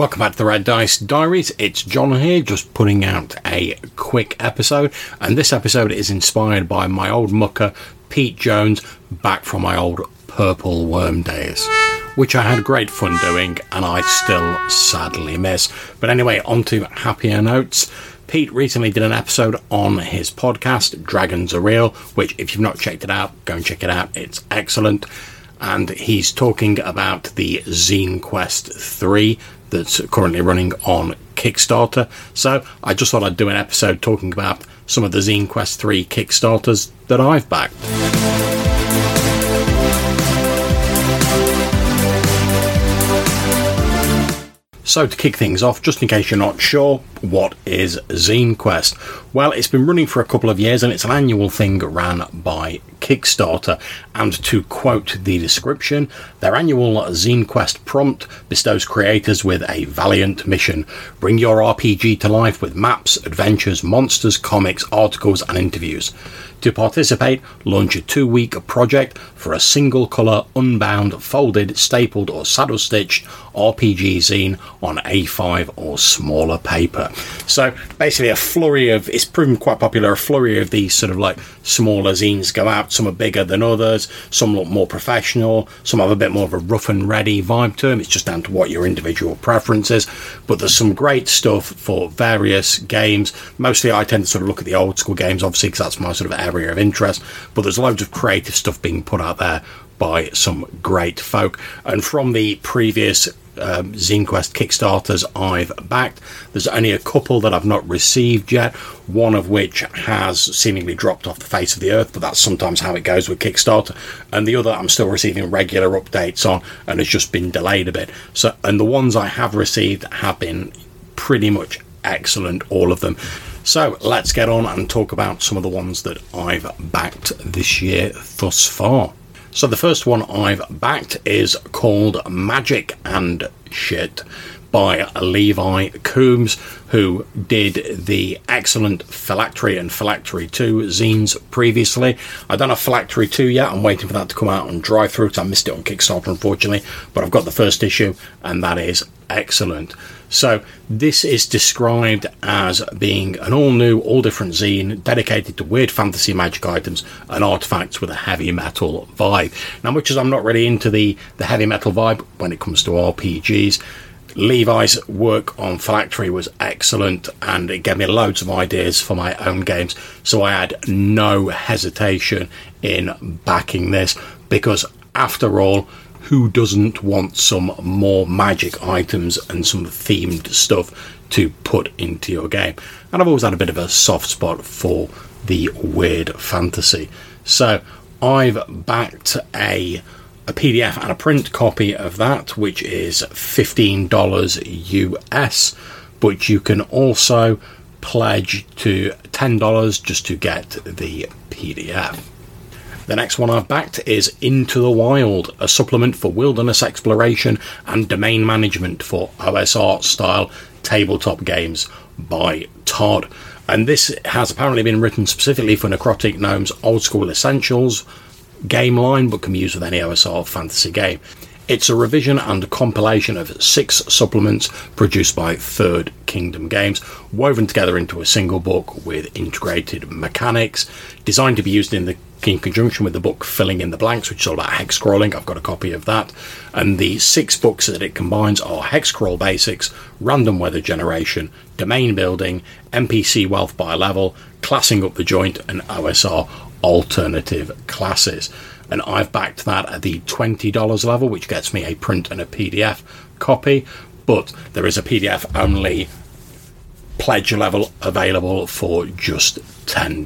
Welcome back to the Red Dice Diaries. It's John here, just putting out a quick episode. And this episode is inspired by my old mucker, Pete Jones, back from my old Purple Worm days, which I had great fun doing and I still sadly miss. But anyway, on to happier notes. Pete recently did an episode on his podcast, Dragons Are Real, which, if you've not checked it out, go and check it out. It's excellent. And he's talking about the Zine Quest 3 that's currently running on Kickstarter. So I just thought I'd do an episode talking about some of the Zine Quest 3 Kickstarters that I've backed. So, to kick things off, just in case you're not sure, what is Zine Quest? Well, it's been running for a couple of years and it's an annual thing ran by Kickstarter. And to quote the description, their annual Zine Quest prompt bestows creators with a valiant mission. Bring your RPG to life with maps, adventures, monsters, comics, articles, and interviews. To participate, launch a two week project for a single colour, unbound, folded, stapled, or saddle stitched RPG zine on A5 or smaller paper. So basically, a flurry of it's proven quite popular. A flurry of these sort of like smaller zines go out. Some are bigger than others, some look more professional, some have a bit more of a rough and ready vibe to them. It's just down to what your individual preference is. But there's some great stuff for various games. Mostly, I tend to sort of look at the old school games, obviously, because that's my sort of area of interest. But there's loads of creative stuff being put out there by some great folk. And from the previous um, ZineQuest Kickstarters I've backed, there's only a couple that I've not received yet. One of which has seemingly dropped off the face of the earth, but that's sometimes how it goes with Kickstarter. And the other I'm still receiving regular updates on, and has just been delayed a bit. So, and the ones I have received have been pretty much excellent, all of them. So let's get on and talk about some of the ones that I've backed this year thus far. So the first one I've backed is called Magic and Shit by Levi Coombs, who did the excellent Phylactery and Phylactery 2 zines previously. I don't have Phylactery 2 yet, I'm waiting for that to come out on DriveThru. I missed it on Kickstarter, unfortunately, but I've got the first issue, and that is excellent. So, this is described as being an all new, all different zine dedicated to weird fantasy magic items and artifacts with a heavy metal vibe. Now, much as I'm not really into the, the heavy metal vibe when it comes to RPGs, Levi's work on Phylactery was excellent and it gave me loads of ideas for my own games. So I had no hesitation in backing this because, after all, who doesn't want some more magic items and some themed stuff to put into your game? And I've always had a bit of a soft spot for the weird fantasy. So I've backed a a PDF and a print copy of that, which is $15 US, but you can also pledge to $10 just to get the PDF. The next one I've backed is Into the Wild, a supplement for wilderness exploration and domain management for OSR style tabletop games by Todd. And this has apparently been written specifically for Necrotic Gnome's Old School Essentials game line, but can be used with any OSR fantasy game. It's a revision and compilation of six supplements produced by Third Kingdom Games, woven together into a single book with integrated mechanics, designed to be used in the in conjunction with the book Filling in the Blanks, which is all about hex crawling. I've got a copy of that. And the six books that it combines are Hex Crawl Basics, Random Weather Generation, Domain Building, NPC Wealth by Level, Classing Up the Joint, and OSR Alternative Classes. And I've backed that at the $20 level, which gets me a print and a PDF copy. But there is a PDF only pledge level available for just $10.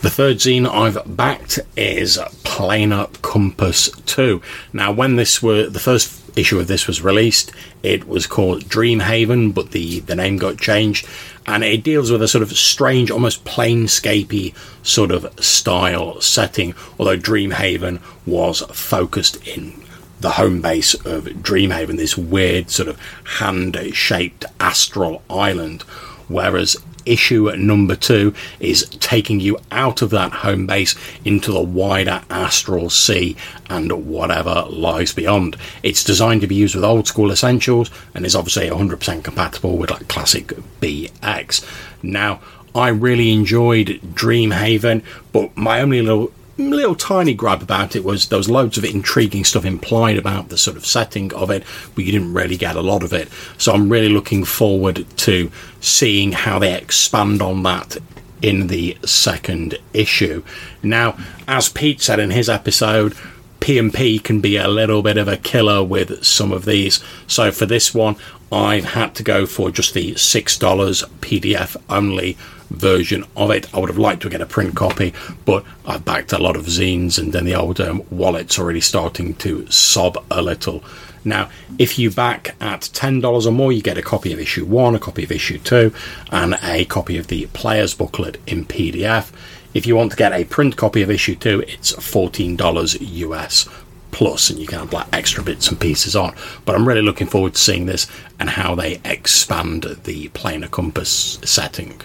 The third zine I've backed is Planar Compass 2. Now, when this were the first issue of this was released, it was called Dreamhaven, but the, the name got changed, and it deals with a sort of strange, almost planescapey sort of style setting, although Dreamhaven was focused in the home base of Dreamhaven, this weird sort of hand shaped astral island, whereas issue number two is taking you out of that home base into the wider astral sea and whatever lies beyond. It's designed to be used with old school essentials and is obviously 100% compatible with like classic BX. Now, I really enjoyed Dreamhaven, but my only little Mm, little tiny gripe about it was there was loads of intriguing stuff implied about the sort of setting of it, but you didn't really get a lot of it. So I'm really looking forward to seeing how they expand on that in the second issue. Now, as Pete said in his episode, P&P can be a little bit of a killer with some of these. So for this one, I've had to go for just the $6 PDF only version of it. I would have liked to get a print copy, but I've backed a lot of zines and then the old um, wallet's already starting to sob a little. Now, if you back at $10 or more, you get a copy of issue 1, a copy of issue 2, and a copy of the player's booklet in PDF. If you want to get a print copy of issue 2, it's $14 US plus and you can add like extra bits and pieces on but i'm really looking forward to seeing this and how they expand the planar compass setting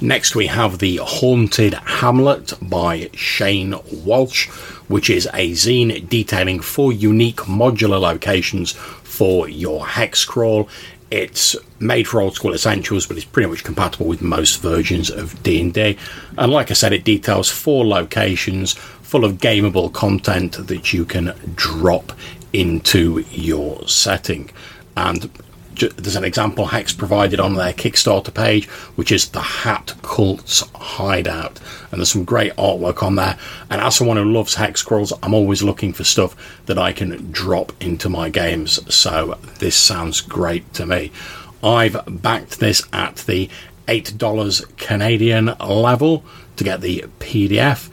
Next, we have The Haunted Hamlet by Shane Walsh, which is a zine detailing four unique modular locations for your hex crawl. It's made for old school essentials, but it's pretty much compatible with most versions of D&D. And like I said, it details four locations full of gameable content that you can drop into your setting. And there's an example hex provided on their Kickstarter page, which is the Hat Cult's hideout, and there's some great artwork on there. And as someone who loves hex crawls, I'm always looking for stuff that I can drop into my games. So this sounds great to me. I've backed this at the $8 Canadian level to get the PDF.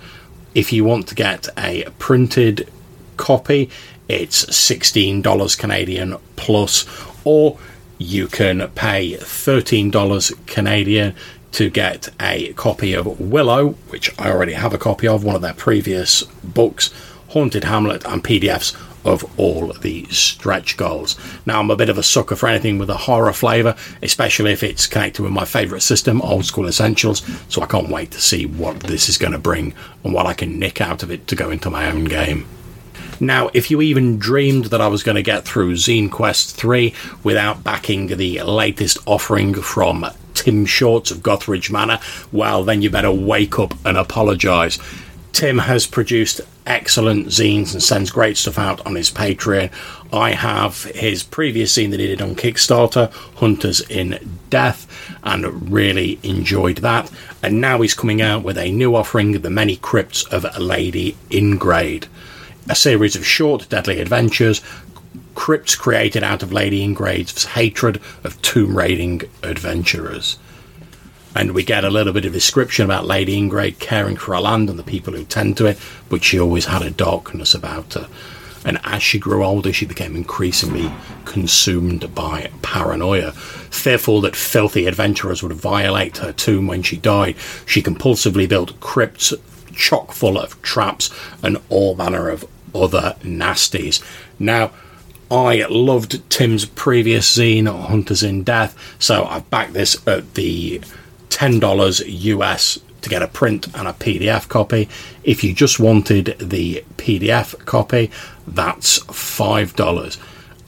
If you want to get a printed copy, it's $16 Canadian plus, or you can pay $13 Canadian to get a copy of Willow, which I already have a copy of, one of their previous books, Haunted Hamlet, and PDFs of all the stretch goals. Now, I'm a bit of a sucker for anything with a horror flavour, especially if it's connected with my favourite system, Old School Essentials, so I can't wait to see what this is going to bring and what I can nick out of it to go into my own game. Now, if you even dreamed that I was going to get through Zine Quest 3 without backing the latest offering from Tim Shorts of Gothridge Manor, well, then you better wake up and apologise. Tim has produced excellent zines and sends great stuff out on his Patreon. I have his previous zine that he did on Kickstarter, Hunters in Death, and really enjoyed that. And now he's coming out with a new offering, The Many Crypts of Lady Ingrade a series of short, deadly adventures, crypts created out of Lady Ingrade's hatred of tomb raiding adventurers. And we get a little bit of description about Lady Ingrade caring for her land and the people who tend to it, but she always had a darkness about her. And as she grew older, she became increasingly consumed by paranoia. Fearful that filthy adventurers would violate her tomb when she died, she compulsively built crypts chock full of traps and all manner of other nasties. Now, I loved Tim's previous zine, Hunters in Death, so I've backed this at the $10 US to get a print and a PDF copy. If you just wanted the PDF copy, that's $5.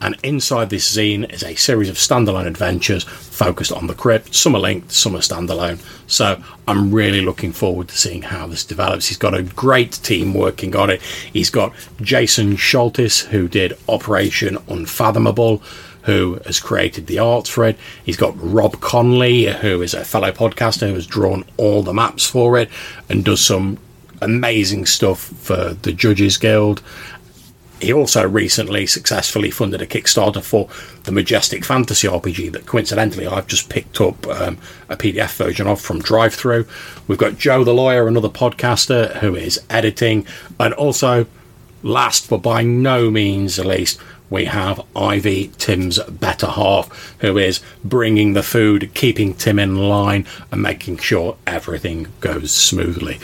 And inside this zine is a series of standalone adventures focused on the crypt. Some are linked, some are standalone. So I'm really looking forward to seeing how this develops. He's got a great team working on it. He's got Jason Sholtis, who did Operation Unfathomable who has created the art for it. He's got Rob Conley, who is a fellow podcaster who has drawn all the maps for it and does some amazing stuff for the Judges Guild. He also recently successfully funded a Kickstarter for the Majestic Fantasy RPG that coincidentally I've just picked up um, a PDF version of from DriveThru. We've got Joe the Lawyer, another podcaster who is editing, and also, last but by no means least, we have Ivy, Tim's better half, who is bringing the food, keeping Tim in line, and making sure everything goes smoothly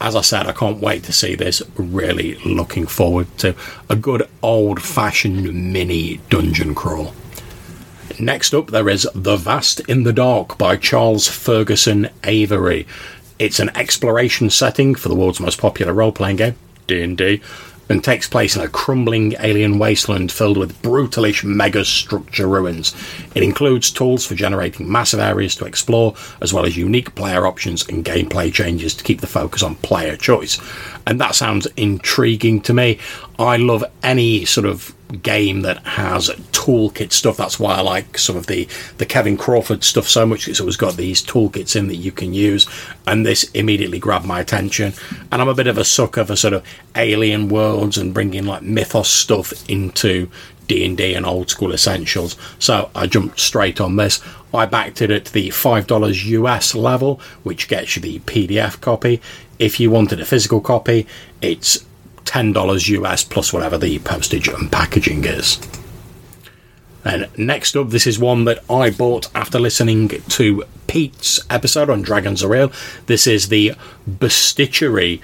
as I said, I can't wait to see this. Really looking forward to a good old fashioned mini dungeon crawl. Next up, there is The Vast in the Dark by Charles Ferguson Avery. It's an exploration setting for the world's most popular role-playing game, D&D, and takes place in a crumbling alien wasteland filled with brutalish megastructure ruins. It includes tools for generating massive areas to explore, as well as unique player options and gameplay changes to keep the focus on player choice. And that sounds intriguing to me. I love any sort of game that has toolkit stuff. That's why I like some of the the Kevin Crawford stuff so much. It's always got these toolkits in that you can use, and this immediately grabbed my attention. And I'm a bit of a sucker for sort of alien worlds and bringing like mythos stuff into D&D and old school essentials. So I jumped straight on this. I backed it at the $5 US level, which gets you the PDF copy. If you wanted a physical copy, it's $10 US plus whatever the postage and packaging is. And next up, this is one that I bought after listening to Pete's episode on Dragons Are Real. This is the Bestitchary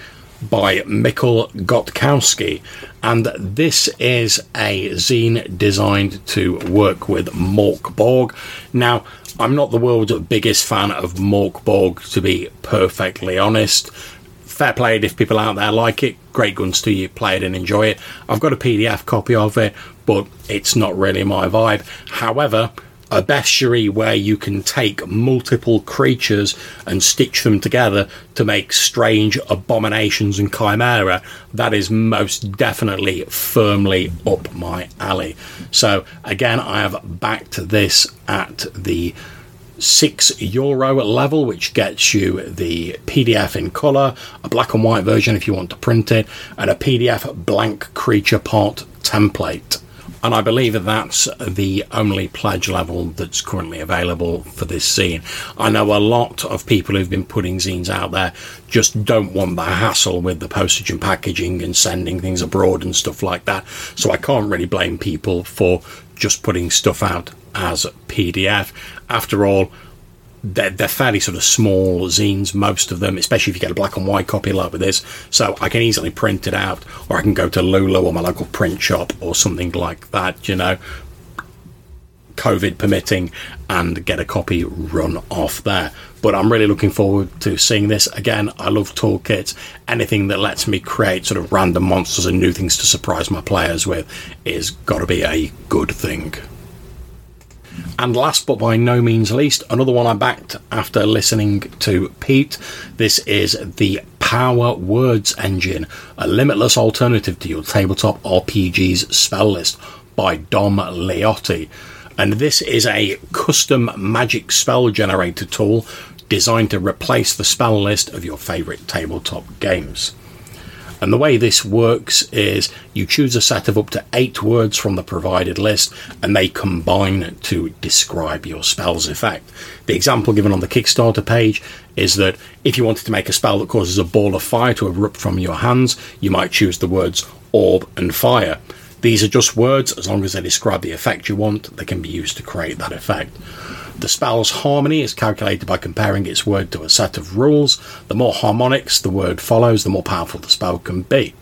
by Mikkel Gotkowski. And this is a zine designed to work with Mork Borg. Now, I'm not the world's biggest fan of Mork Borg, to be perfectly honest fair play if people out there like it. Great guns to you, play it and enjoy it. I've got a PDF copy of it, but it's not really my vibe. However, a bestiary where you can take multiple creatures and stitch them together to make strange abominations and chimera, that is most definitely firmly up my alley. So, again, I have backed this at the six euro level, which gets you the PDF in color, a black and white version if you want to print it, and a PDF blank creature part template. And I believe that's the only pledge level that's currently available for this zine. I know a lot of people who've been putting zines out there just don't want the hassle with the postage and packaging and sending things abroad and stuff like that. So I can't really blame people for just putting stuff out as a PDF. After all, they're, they're fairly sort of small zines, most of them, especially if you get a black and white copy like with this. So I can easily print it out, or I can go to Lulu or my local print shop or something like that, you know, COVID permitting, and get a copy run off there. But I'm really looking forward to seeing this. Again, I love toolkits. Anything that lets me create sort of random monsters and new things to surprise my players with is got to be a good thing. And last but by no means least, another one I backed after listening to Pete. This is the Power Words Engine, a limitless alternative to your tabletop RPG's spell list by Dom Leotti. And this is a custom magic spell generator tool designed to replace the spell list of your favourite tabletop games. And the way this works is you choose a set of up to eight words from the provided list and they combine to describe your spell's effect. The example given on the Kickstarter page is that if you wanted to make a spell that causes a ball of fire to erupt from your hands, you might choose the words orb and fire. These are just words, as long as they describe the effect you want, they can be used to create that effect. The spell's harmony is calculated by comparing its word to a set of rules. The more harmonics the word follows, the more powerful the spell can be.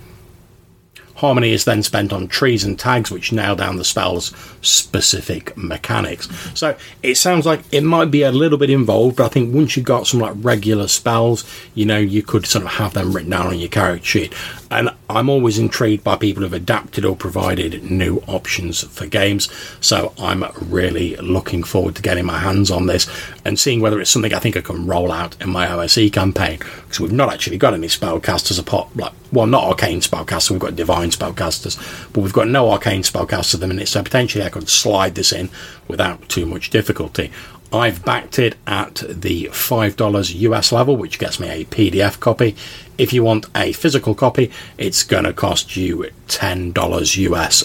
Harmony is then spent on trees and tags which nail down the spell's specific mechanics. So it sounds like it might be a little bit involved, but I think once you've got some like regular spells, you know, you could sort of have them written down on your character sheet. And I'm always intrigued by people who've adapted or provided new options for games. So I'm really looking forward to getting my hands on this and seeing whether it's something I think I can roll out in my OSE campaign. Because we've not actually got any spellcasters apart, like, well, not arcane spellcasters, we've got divine spellcasters, but we've got no arcane spellcasters at the minute. So potentially I could slide this in without too much difficulty. I've backed it at the $5 US level, which gets me a PDF copy. If you want a physical copy, it's going to cost you $10 US.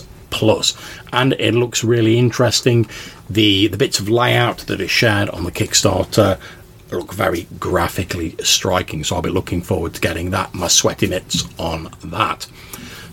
And it looks really interesting. The, the bits of layout that is shared on the Kickstarter look very graphically striking, so I'll be looking forward to getting that, my sweaty mitts on that.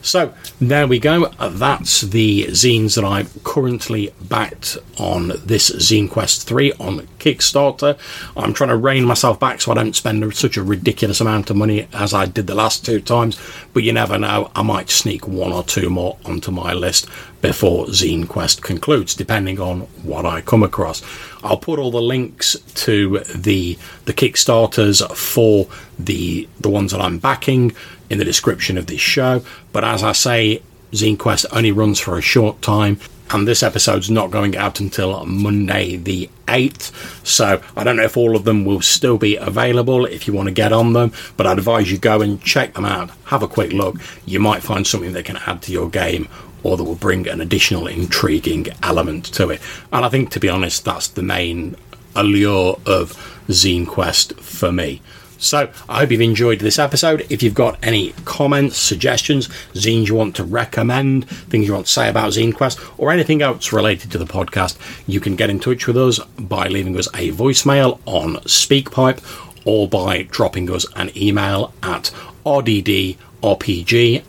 So there we go. That's the zines that I'm currently backed on this Zine Quest 3 on Kickstarter. I'm trying to rein myself back so I don't spend such a ridiculous amount of money as I did the last two times, but you never know, I might sneak one or two more onto my list before Zine Quest concludes, depending on what I come across. I'll put all the links to the the Kickstarters for the the ones that I'm backing in the description of this show. But as I say, Zine Quest only runs for a short time, and this episode's not going out until Monday the 8th. So I don't know if all of them will still be available if you want to get on them, but I'd advise you go and check them out. Have a quick look. You might find something that can add to your game or that will bring an additional intriguing element to it. And I think, to be honest, that's the main allure of Zine Quest for me. So I hope you've enjoyed this episode. If you've got any comments, suggestions, zines you want to recommend, things you want to say about ZineQuest, or anything else related to the podcast, you can get in touch with us by leaving us a voicemail on SpeakPipe or by dropping us an email at rddrpg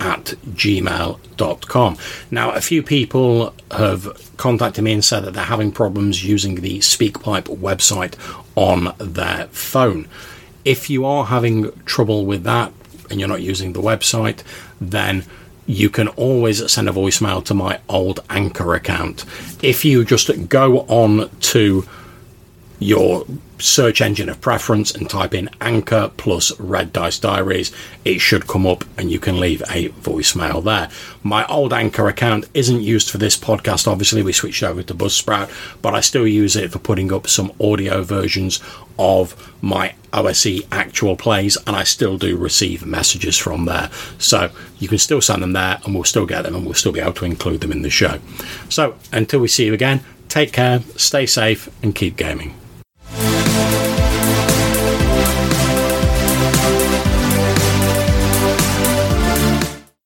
at gmail.com. Now, a few people have contacted me and said that they're having problems using the SpeakPipe website on their phone. If you are having trouble with that and you're not using the website, then you can always send a voicemail to my old Anchor account. If you just go on to your search engine of preference and type in Anchor plus Red Dice Diaries, it should come up and you can leave a voicemail there. My old Anchor account isn't used for this podcast, obviously, we switched over to Buzzsprout, but I still use it for putting up some audio versions of my OSE actual plays, and I still do receive messages from there. So you can still send them there, and we'll still get them, and we'll still be able to include them in the show. So until we see you again, take care, stay safe, and keep gaming.